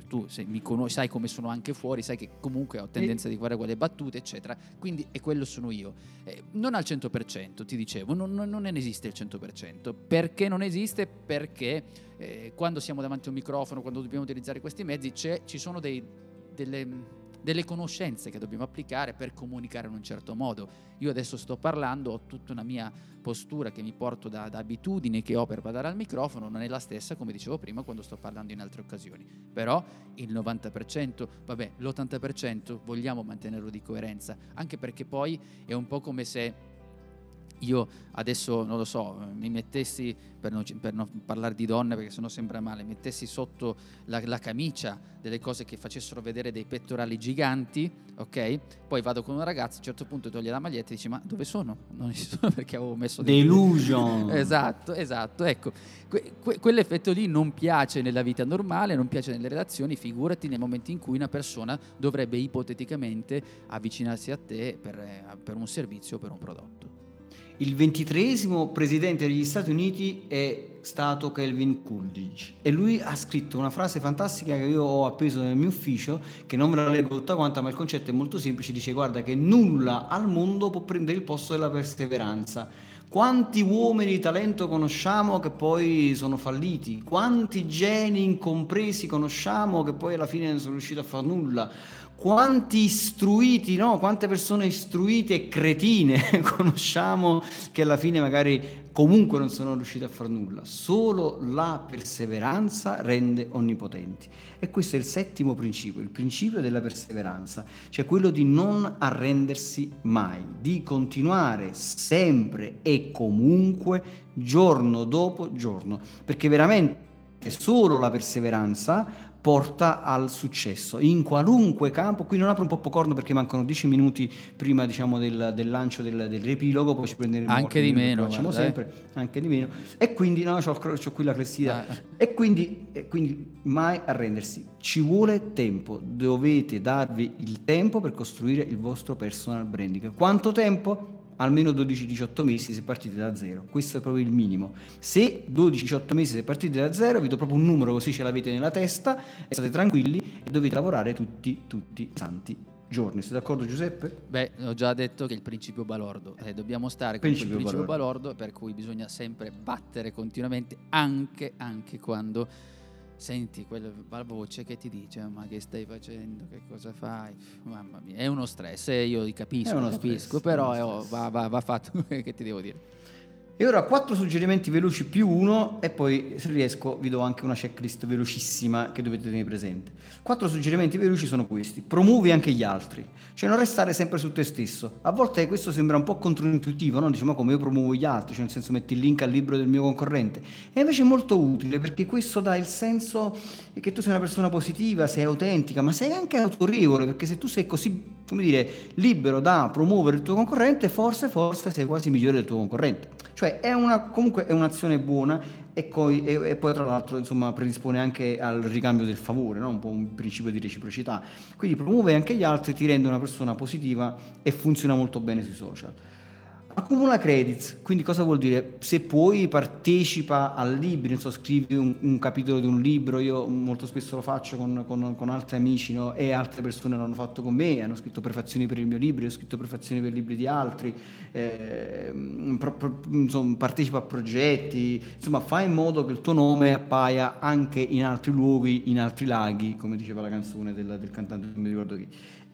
Tu mi conosci, sai come sono anche fuori, sai che comunque ho tendenza e... di fare quelle battute, eccetera. Quindi, e quello sono io. Eh, non al 100%, ti dicevo, non, non, non, esiste il 100%. Perché non esiste? Perché eh, quando siamo davanti a un microfono, quando dobbiamo utilizzare questi mezzi, ci sono dei, delle delle conoscenze che dobbiamo applicare per comunicare in un certo modo. Io adesso sto parlando, ho tutta una mia postura che mi porto da, da abitudine che ho per parlare al microfono, non è la stessa come dicevo prima quando sto parlando in altre occasioni. Però il 90%, vabbè, l'80% vogliamo mantenerlo di coerenza, anche perché poi è un po' come se io adesso non lo so, mi mettessi, per non, per non parlare di donne perché sennò sembra male, mettessi sotto la, la, camicia delle cose che facessero vedere dei pettorali giganti, ok? Poi vado con una ragazza, a un certo punto toglie la maglietta e dici ma dove sono? Non ci sono perché avevo messo... Delusion! esatto, esatto, ecco, que, que, quell'effetto lì non piace nella vita normale, non piace nelle relazioni, figurati nel momento in cui una persona dovrebbe ipoteticamente avvicinarsi a te per, eh, per un servizio o per un prodotto. Il ventitreesimo presidente degli Stati Uniti è stato Kelvin Coolidge e lui ha scritto una frase fantastica che io ho appeso nel mio ufficio, che non ve la leggo tutta quanta, ma il concetto è molto semplice, dice guarda che nulla al mondo può prendere il posto della perseveranza. Quanti uomini di talento conosciamo che poi sono falliti? Quanti geni incompresi conosciamo che poi alla fine non sono riusciti a fare nulla? Quanti istruiti, no? quante persone istruite e cretine conosciamo che alla fine magari comunque non sono riuscite a fare nulla. Solo la perseveranza rende onnipotenti. E questo è il settimo principio, il principio della perseveranza, cioè quello di non arrendersi mai, di continuare sempre e comunque, giorno dopo giorno, perché veramente solo la perseveranza porta al successo in qualunque campo. Qui non apro un po' corno perché mancano dieci minuti prima diciamo, del, del, lancio del, del, riepilogo, poi ci prenderemo anche di meno, facciamo guarda, sempre, eh. anche di meno. E quindi, no, ho qui la clessidra. Ah. E quindi, e quindi mai arrendersi. Ci vuole tempo, dovete darvi il tempo per costruire il vostro personal branding. Quanto tempo? Almeno 12-18 mesi se partite da zero. Questo è proprio il minimo. Se 12-18 mesi se partite da zero, vi do proprio un numero così ce l'avete nella testa e state tranquilli e dovete lavorare tutti, tutti i santi giorni. Sei d'accordo Giuseppe? Beh, ho già detto che il principio balordo. Eh, dobbiamo stare con principio il principio balordo. balordo per cui bisogna sempre battere continuamente anche, anche quando senti quella voce che ti dice ma che stai facendo, che cosa fai, mamma mia, è uno stress, eh, io capisco, capisco, stress, però è, va, va, va fatto, che ti devo dire. E ora quattro suggerimenti veloci più uno e poi se riesco vi do anche una checklist velocissima che dovete tenere presente. Quattro suggerimenti veloci sono questi. Promuovi anche gli altri, cioè non restare sempre su te stesso. A volte questo sembra un po' controintuitivo, no? Diciamo come io promuovo gli altri, cioè nel senso metti il link al libro del mio concorrente. E invece è molto utile perché questo dà il senso che tu sei una persona positiva, sei autentica, ma sei anche autorevole perché se tu sei così, come dire, libero da promuovere il tuo concorrente, forse, forse sei quasi migliore del tuo concorrente. Cioè è una, comunque è un'azione buona e poi, e, e poi tra l'altro insomma, predispone anche al ricambio del favore, no? un po' un principio di reciprocità. Quindi promuove anche gli altri, ti rende una persona positiva e funziona molto bene sui social. Accumula credits, quindi cosa vuol dire? Se puoi partecipa al libro, so, scrivi un, un, capitolo di un libro, io molto spesso lo faccio con, con, con altri amici no? e altre persone l'hanno fatto con me, hanno scritto prefazioni per il mio libro, io ho scritto prefazioni per libri di altri, eh, pro, pro, insomma, partecipa a progetti, insomma fai in modo che il tuo nome appaia anche in altri luoghi, in altri laghi, come diceva la canzone del, del cantante, non mi ricordo chi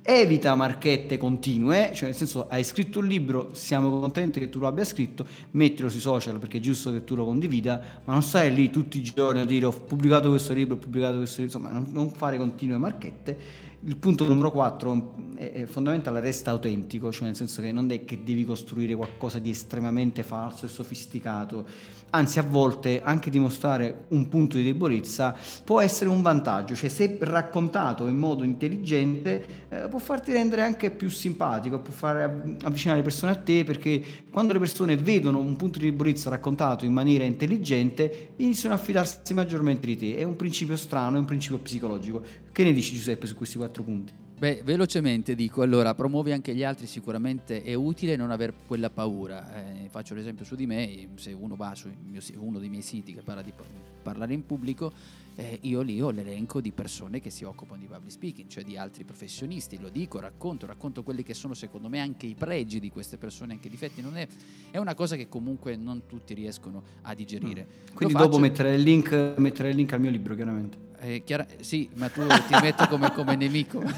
evita marchette continue, cioè nel senso hai scritto un libro, siamo contenti che tu lo abbia scritto, mettilo sui social perché è giusto che tu lo condivida, ma non stai lì tutti i giorni a dire ho pubblicato questo libro, ho pubblicato questo libro, insomma non, non fare continue marchette. Il punto numero 4 è, è fondamentale, resta autentico, cioè nel senso che non è che devi costruire qualcosa di estremamente falso e sofisticato, anzi a volte anche dimostrare un punto di debolezza può essere un vantaggio, cioè se raccontato in modo intelligente eh, può farti rendere anche più simpatico, può far avvicinare le persone a te perché quando le persone vedono un punto di debolezza raccontato in maniera intelligente iniziano a fidarsi maggiormente di te, è un principio strano, è un principio psicologico. Che ne dici Giuseppe su questi quattro punti? Beh, velocemente dico, allora, promuovi anche gli altri, sicuramente è utile non aver quella paura. Eh, faccio l'esempio su di me, se uno va su mio, uno dei miei siti che parla di parlare in pubblico, eh, io lì ho l'elenco di persone che si occupano di public speaking, cioè di altri professionisti, lo dico, racconto, racconto quelli che sono secondo me anche i pregi di queste persone, anche i difetti, non è, è una cosa che comunque non tutti riescono a digerire. Mm. Quindi lo dopo mettere il, link, mettere il link al mio libro, chiaramente. Eh, chiara... Sì, ma tu ti metto come, come nemico.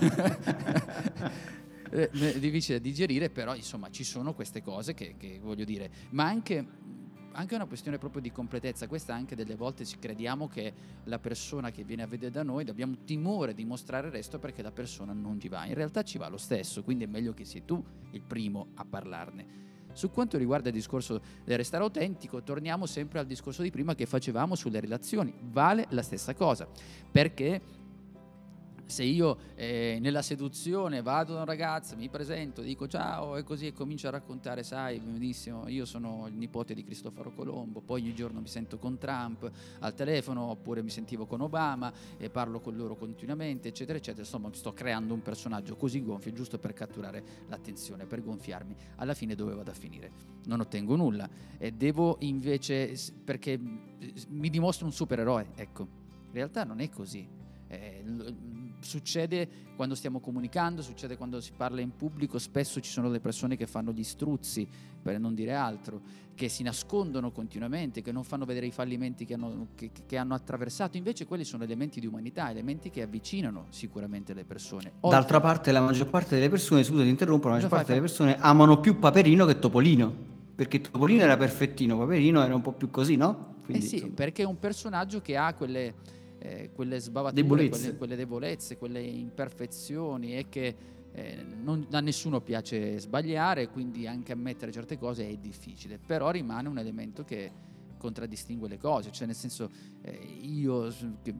eh, difficile da digerire, però insomma ci sono queste cose che, che voglio dire, ma anche, anche, una questione proprio di completezza. Questa anche delle volte ci crediamo che la persona che viene a vedere da noi abbiamo timore di mostrare il resto perché la persona non ci va. In realtà ci va lo stesso, quindi è meglio che sia tu il primo a parlarne Su quanto riguarda il discorso del restare autentico, torniamo sempre al discorso di prima che facevamo sulle relazioni. Vale la stessa cosa, perché se io eh, nella seduzione vado da un ragazzo, mi presento, dico ciao e così e comincio a raccontare, sai, benissimo, io sono il nipote di Cristoforo Colombo, poi ogni giorno mi sento con Trump al telefono oppure mi sentivo con Obama e parlo con loro continuamente, eccetera, eccetera. Insomma, sto creando un personaggio così gonfio giusto per catturare l'attenzione, per gonfiarmi. Alla fine dove vado a finire? Non ottengo nulla e devo invece, perché mi dimostro un supereroe, ecco, in realtà non è così. Eh, succede quando stiamo comunicando, succede quando si parla in pubblico, spesso ci sono le persone che fanno gli struzzi, per non dire altro, che si nascondono continuamente, che non fanno vedere i fallimenti che hanno, che, che hanno attraversato, invece quelli sono elementi di umanità, elementi che avvicinano sicuramente le persone. Oltre... D'altra parte la maggior parte delle persone, scusa ti interrompo, la maggior parte delle persone amano più Paperino che Topolino perché Topolino era perfettino, Paperino era un po' più così, no? Quindi, eh sì, insomma. perché è un personaggio che ha quelle eh, quelle sbavature, debolezze. Quelle, quelle, debolezze, quelle imperfezioni e che eh, non, a nessuno piace sbagliare, quindi anche ammettere certe cose è difficile, però rimane un elemento che contraddistingue le cose, cioè nel senso eh, io... Che,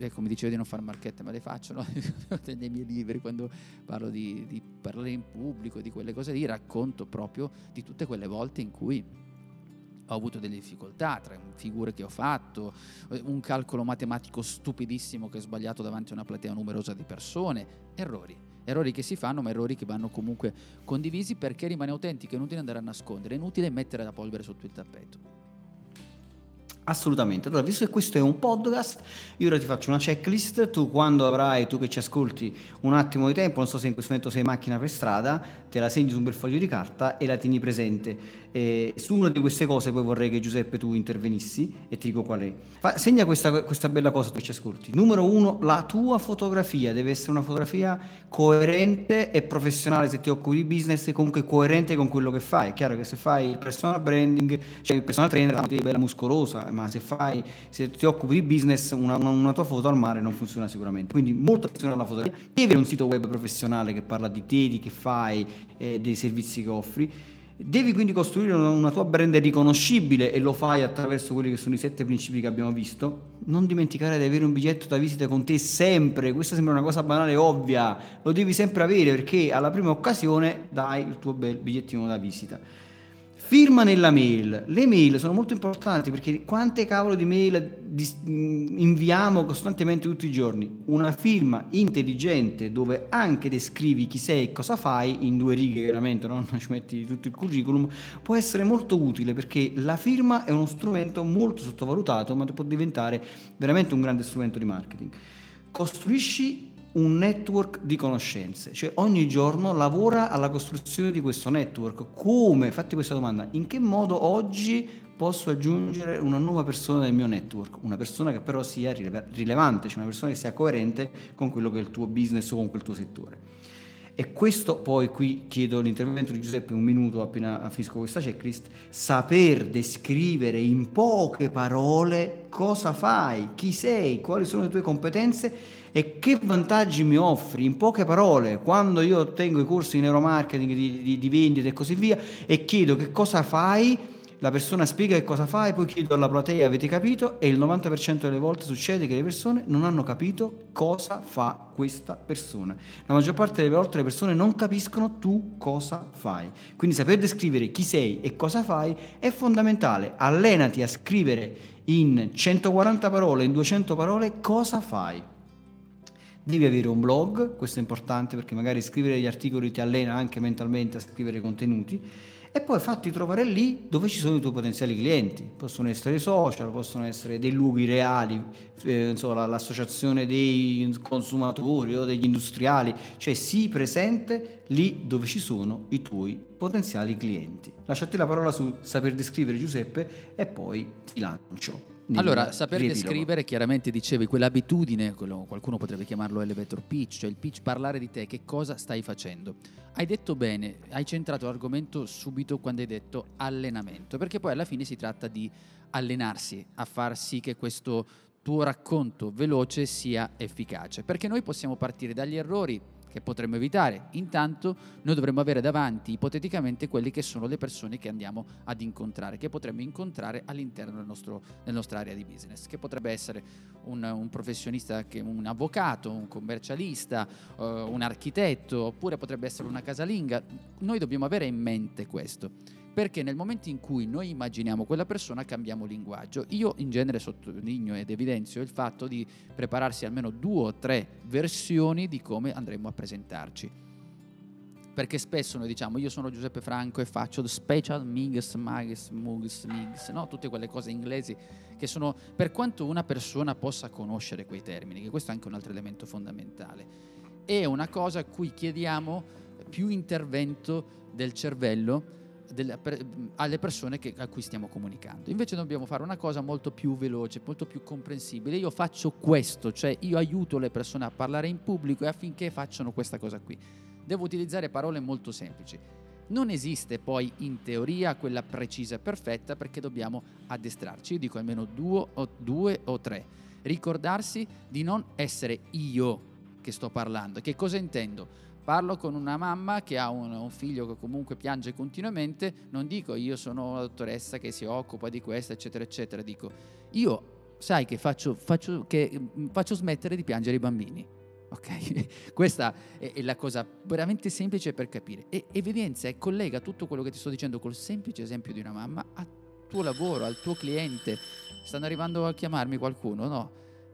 ecco, mi dicevo di non fare marchette, ma le faccio no? nei miei libri quando parlo di, di parlare in pubblico, di quelle cose lì, racconto proprio di tutte quelle volte in cui ho avuto delle difficoltà tra figure che ho fatto, eh, un calcolo matematico stupidissimo che ho sbagliato davanti a una platea numerosa di persone, errori. Errori che si fanno, ma errori che vanno comunque condivisi perché rimane autentico, è inutile andare a nascondere, è inutile mettere la polvere sotto il tappeto. Assolutamente. Allora, visto che questo è un podcast, io ora ti faccio una checklist. Tu, quando avrai, tu che ci ascolti, un attimo di tempo, non so se in questo momento sei in macchina per strada, te la segni su un bel foglio di carta e la tieni presente. E su una di queste cose poi vorrei che Giuseppe tu intervenissi e ti dico qual è. Fa, segna questa, questa bella cosa che ci ascolti. Numero uno, la tua fotografia deve essere una fotografia coerente e professionale se ti occupi di business e comunque coerente con quello che fai. È chiaro che se fai il personal branding, cioè il personal trainer, è bella muscolosa, ma se fai, se ti occupi di business, una, una, tua foto al mare non funziona sicuramente. Quindi molta attenzione alla fotografia. Devi avere un sito web professionale che parla di te, di che fai, eh, dei servizi che offri. Devi quindi costruire una, tua brand riconoscibile e lo fai attraverso quelli che sono i sette principi che abbiamo visto. Non dimenticare di avere un biglietto da visita con te sempre, questa sembra una cosa banale ovvia, lo devi sempre avere perché alla prima occasione dai il tuo bel bigliettino da visita. Firma nella mail. Le mail sono molto importanti perché quante cavolo di mail inviamo costantemente tutti i giorni? Una firma intelligente dove anche descrivi chi sei e cosa fai in due righe, chiaramente, no? non ci metti tutto il curriculum, può essere molto utile perché la firma è uno strumento molto sottovalutato, ma può diventare veramente un grande strumento di marketing. Costruisci un network di conoscenze, cioè ogni giorno lavora alla costruzione di questo network. Come? Fatti questa domanda, in che modo oggi posso aggiungere una nuova persona nel mio network? Una persona che però sia rilevante, cioè una persona che sia coerente con quello che è il tuo business o con quel tuo settore. E questo poi qui chiedo l'intervento di Giuseppe un minuto appena finisco questa checklist, saper descrivere in poche parole cosa fai, chi sei, quali sono le tue competenze e che vantaggi mi offri in poche parole quando io ottengo i corsi di neuromarketing, di, di, di vendita e così via e chiedo che cosa fai la persona spiega che cosa fa e poi chiedo alla platea avete capito e il 90% delle volte succede che le persone non hanno capito cosa fa questa persona. La maggior parte delle volte le persone non capiscono tu cosa fai. Quindi saper descrivere chi sei e cosa fai è fondamentale. Allenati a scrivere in 140 parole, in 200 parole cosa fai. Devi avere un blog, questo è importante perché magari scrivere gli articoli ti allena anche mentalmente a scrivere contenuti e poi fatti trovare lì dove ci sono i tuoi potenziali clienti. Possono essere social, possono essere dei luoghi reali, eh, insomma, l'associazione dei consumatori o degli industriali, cioè sii presente lì dove ci sono i tuoi potenziali clienti. Lasciati la parola su saper descrivere Giuseppe e poi ti lancio. Allora, saper descrivere, chiaramente dicevi, quell'abitudine, quello, qualcuno potrebbe chiamarlo elevator pitch, cioè il pitch, parlare di te, che cosa stai facendo. Hai detto bene, hai centrato l'argomento subito quando hai detto allenamento, perché poi alla fine si tratta di allenarsi a far sì che questo tuo racconto veloce sia efficace, perché noi possiamo partire dagli errori che potremmo evitare. Intanto noi dovremmo avere davanti ipoteticamente quelle che sono le persone che andiamo ad incontrare, che potremmo incontrare all'interno del nostro, della nostra area di business, che potrebbe essere un, un professionista, che, un avvocato, un commercialista, uh, un architetto, oppure potrebbe essere una casalinga. Noi dobbiamo avere in mente questo perché nel momento in cui noi immaginiamo quella persona cambiamo linguaggio. Io in genere sottolineo ed evidenzio il fatto di prepararsi almeno due o tre versioni di come andremo a presentarci. Perché spesso noi diciamo io sono Giuseppe Franco e faccio special migs, mags, mugs, migs, no? tutte quelle cose inglesi che sono, per quanto una persona possa conoscere quei termini, che questo è anche un altro elemento fondamentale, è una cosa a cui chiediamo più intervento del cervello delle, per, alle persone che, a cui stiamo comunicando. Invece dobbiamo fare una cosa molto più veloce, molto più comprensibile. Io faccio questo, cioè io aiuto le persone a parlare in pubblico e affinché facciano questa cosa qui. Devo utilizzare parole molto semplici. Non esiste poi in teoria quella precisa e perfetta perché dobbiamo addestrarci. Io dico almeno due o, due o tre. Ricordarsi di non essere io che sto parlando. Che cosa intendo? Parlo con una mamma che ha un, un, figlio che comunque piange continuamente, non dico io sono la dottoressa che si occupa di questo, eccetera, eccetera, dico io sai che faccio, faccio, che mm, faccio smettere di piangere i bambini. Ok? Questa è, la cosa veramente semplice per capire. E evidenzia e collega tutto quello che ti sto dicendo col semplice esempio di una mamma al tuo lavoro, al tuo cliente. Stanno arrivando a chiamarmi qualcuno, no?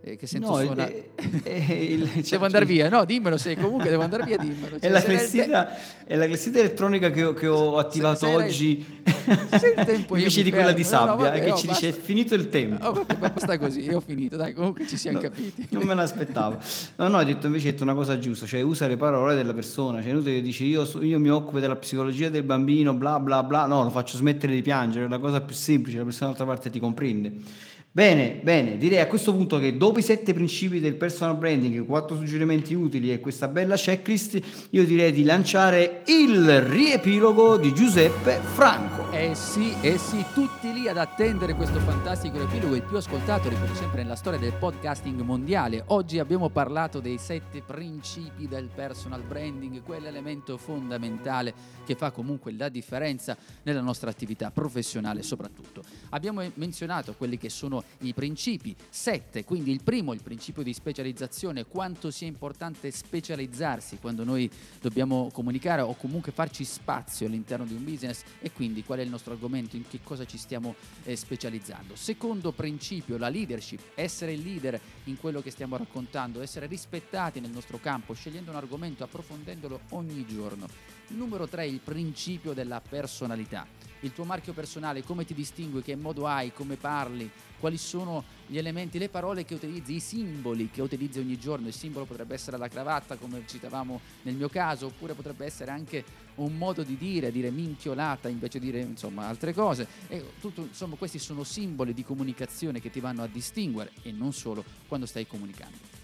Eh, che sento no, suona... è, è il, cioè, devo andare via, no dimmelo se comunque devo andare via dimmelo. Cioè, è, la clessidra, è, la clessidra, elettronica che ho, che ho attivato se, se oggi invece di quella di sabbia no, vabbè, che no, ci basta. dice è finito il tempo. Oh, basta così, io ho finito, dai comunque ci siamo capiti. Non me l'aspettavo. No, no, hai detto invece hai detto una cosa giusta, cioè usa le parole della persona, cioè inutile che dici io, io mi occupo della psicologia del bambino, bla bla bla, no, lo faccio smettere di piangere, è la cosa più semplice, la persona dall'altra parte ti comprende. Bene, bene, direi a questo punto che dopo i sette principi del personal branding, quattro suggerimenti utili e questa bella checklist, io direi di lanciare il riepilogo di Giuseppe Franco. Eh sì, eh sì, tutti lì ad attendere questo fantastico riepilogo, il più ascoltato, ricordo sempre, nella storia del podcasting mondiale. Oggi abbiamo parlato dei sette principi del personal branding, quell'elemento fondamentale che fa comunque la differenza nella nostra attività professionale soprattutto. Abbiamo menzionato quelli che sono i principi. Sette, quindi il primo, il principio di specializzazione, quanto sia importante specializzarsi quando noi dobbiamo comunicare o comunque farci spazio all'interno di un business e quindi qual è il nostro argomento, in che cosa ci stiamo eh, specializzando. Secondo principio, la leadership, essere il leader in quello che stiamo raccontando, essere rispettati nel nostro campo, scegliendo un argomento, approfondendolo ogni giorno. Numero tre, il principio della personalità il tuo marchio personale, come ti distingui, che modo hai, come parli, quali sono gli elementi, le parole che utilizzi, i simboli che utilizzi ogni giorno. Il simbolo potrebbe essere la cravatta, come citavamo nel mio caso, oppure potrebbe essere anche un modo di dire, dire minchiolata invece di dire insomma altre cose. E tutto, insomma, questi sono simboli di comunicazione che ti vanno a distinguere e non solo quando stai comunicando.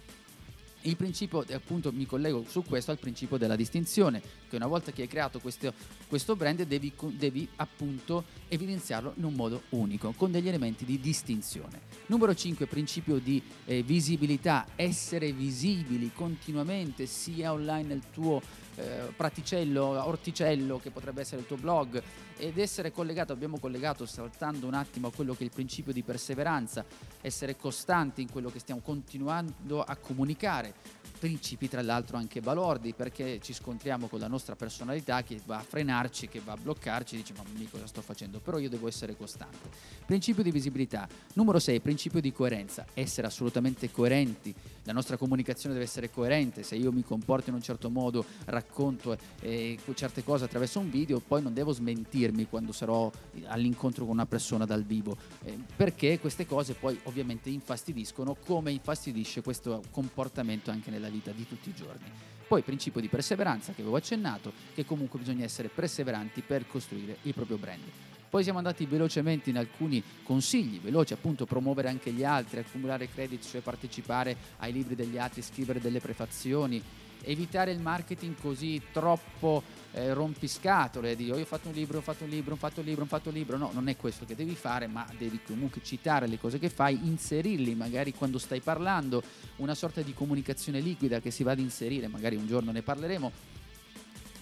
Il principio, appunto, mi collego su questo al principio della distinzione, che una volta che hai creato questo, questo brand devi, devi, appunto evidenziarlo in un modo unico, con degli elementi di distinzione. Numero 5, principio di eh, visibilità, essere visibili continuamente sia online nel tuo eh, praticello, orticello che potrebbe essere il tuo blog ed essere collegato, abbiamo collegato saltando un attimo a quello che è il principio di perseveranza, essere costanti in quello che stiamo continuando a comunicare, principi tra l'altro anche balordi perché ci scontriamo con la nostra personalità che va a frenarci, che va a bloccarci, dici ma mi cosa sto facendo, però io devo essere costante. Principio di visibilità. Numero 6, principio di coerenza, essere assolutamente coerenti, la nostra comunicazione deve essere coerente, se io mi comporto in un certo modo, racconto eh, certe cose attraverso un video, poi non devo smentirmi quando sarò all'incontro con una persona dal vivo, eh, perché queste cose poi ovviamente infastidiscono come infastidisce questo comportamento anche nella vita di tutti i giorni. Poi principio di perseveranza che avevo accennato, che comunque bisogna essere perseveranti per costruire il proprio brand. Poi siamo andati velocemente in alcuni consigli, veloci appunto promuovere anche gli altri, accumulare credit, cioè partecipare ai libri degli altri, scrivere delle prefazioni, evitare il marketing così troppo eh, rompiscatole, di oh, io ho fatto un libro, ho fatto un libro, ho fatto un libro, ho fatto un libro, no, non è questo che devi fare, ma devi comunque citare le cose che fai, inserirli magari quando stai parlando, una sorta di comunicazione liquida che si va ad inserire, magari un giorno ne parleremo,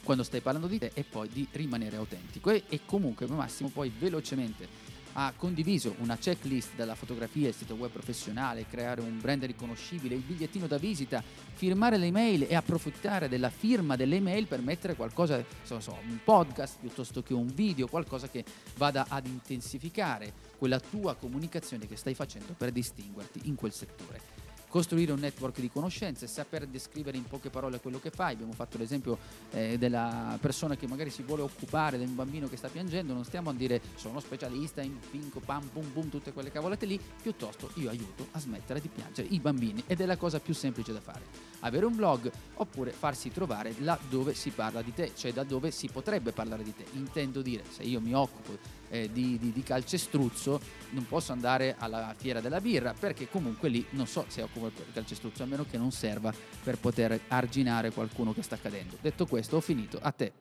quando stai parlando di te e poi di rimanere autentico. E, e comunque Massimo poi velocemente ha condiviso una checklist della fotografia, il sito web professionale, creare un brand riconoscibile, il bigliettino da visita, firmare le email e approfittare della firma delle email per mettere qualcosa, so, so, un podcast piuttosto che un video, qualcosa che vada ad intensificare quella tua comunicazione che stai facendo per distinguerti in quel settore costruire un network di conoscenze, saper descrivere in poche parole quello che fai. Abbiamo fatto l'esempio eh, della persona che magari si vuole occupare del bambino che sta piangendo, non stiamo a dire sono specialista in pinco, pam, pum, pum, tutte quelle cavolate lì, piuttosto io aiuto a smettere di piangere i bambini ed è la cosa più semplice da fare. Avere un blog oppure farsi trovare là dove si parla di te, cioè da dove si potrebbe parlare di te. Intendo dire, se io mi occupo eh, di, di, di, calcestruzzo non posso andare alla fiera della birra perché comunque lì non so se occupo il calcestruzzo a meno che non serva per poter arginare qualcuno che sta cadendo. Detto questo ho finito, a te.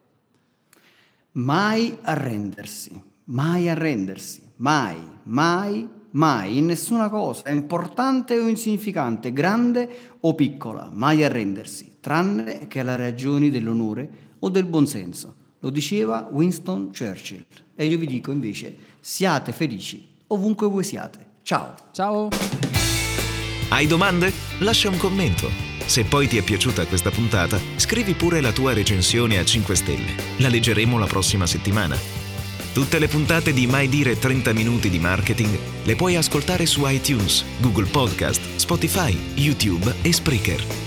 Mai arrendersi, mai arrendersi, mai, mai, mai, in nessuna cosa, importante o insignificante, grande o piccola, mai arrendersi, tranne che alla ragioni dell'onore o del buonsenso. Lo diceva Winston Churchill. E io vi dico invece, siate felici ovunque voi siate. Ciao. Ciao. Hai domande? Lascia un commento. Se poi ti è piaciuta questa puntata, scrivi pure la tua recensione a 5 stelle. La leggeremo la prossima settimana. Tutte le puntate di Mai Dire 30 Minuti di Marketing le puoi ascoltare su iTunes, Google Podcast, Spotify, YouTube e Spreaker.